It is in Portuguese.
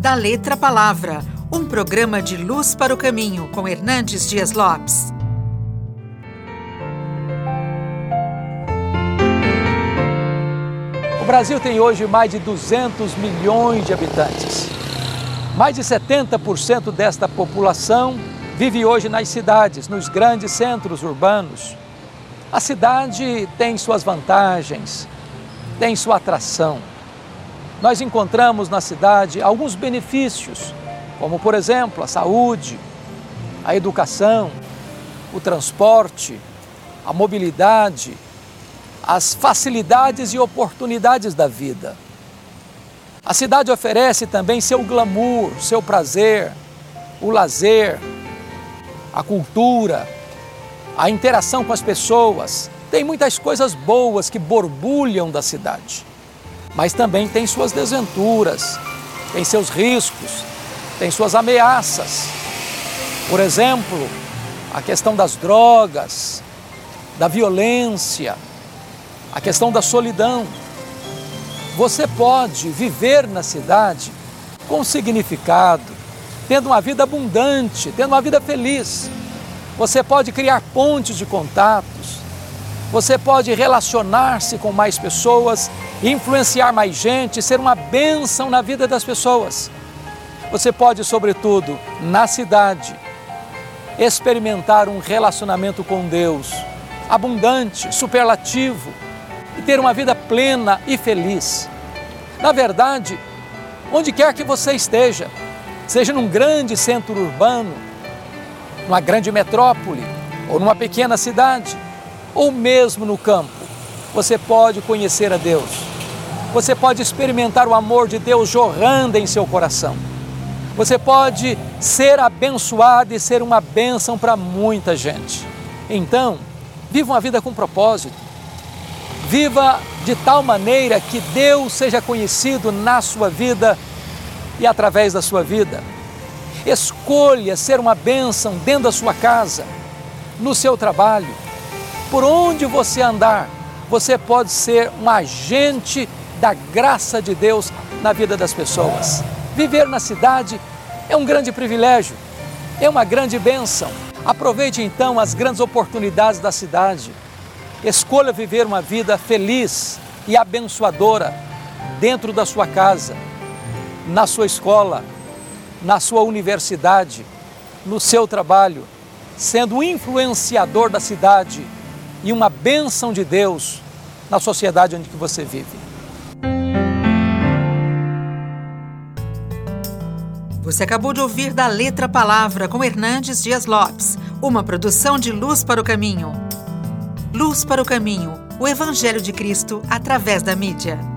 Da Letra Palavra, um programa de luz para o caminho com Hernandes Dias Lopes. O Brasil tem hoje mais de 200 milhões de habitantes. Mais de 70% desta população vive hoje nas cidades, nos grandes centros urbanos. A cidade tem suas vantagens, tem sua atração. Nós encontramos na cidade alguns benefícios, como, por exemplo, a saúde, a educação, o transporte, a mobilidade, as facilidades e oportunidades da vida. A cidade oferece também seu glamour, seu prazer, o lazer, a cultura, a interação com as pessoas. Tem muitas coisas boas que borbulham da cidade, mas também tem suas desventuras, tem seus riscos, tem suas ameaças. Por exemplo, a questão das drogas, da violência, a questão da solidão. Você pode viver na cidade com significado, tendo uma vida abundante, tendo uma vida feliz. Você pode criar pontes de contatos, você pode relacionar-se com mais pessoas, influenciar mais gente, ser uma bênção na vida das pessoas. Você pode, sobretudo, na cidade, experimentar um relacionamento com Deus abundante, superlativo e ter uma vida plena e feliz. Na verdade, onde quer que você esteja, seja num grande centro urbano, numa grande metrópole ou numa pequena cidade, ou mesmo no campo, você pode conhecer a Deus. Você pode experimentar o amor de Deus jorrando em seu coração. Você pode ser abençoado e ser uma bênção para muita gente. Então, viva uma vida com propósito. Viva de tal maneira que Deus seja conhecido na sua vida e através da sua vida. Escolha ser uma bênção dentro da sua casa, no seu trabalho, por onde você andar, você pode ser um agente da graça de Deus na vida das pessoas. Viver na cidade é um grande privilégio, é uma grande bênção. Aproveite então as grandes oportunidades da cidade. Escolha viver uma vida feliz e abençoadora dentro da sua casa, na sua escola, na sua universidade, no seu trabalho, sendo influenciador da cidade e uma bênção de Deus na sociedade onde você vive. Você acabou de ouvir da Letra Palavra com Hernandes Dias Lopes, uma produção de Luz para o Caminho. Luz para o Caminho, o Evangelho de Cristo através da mídia.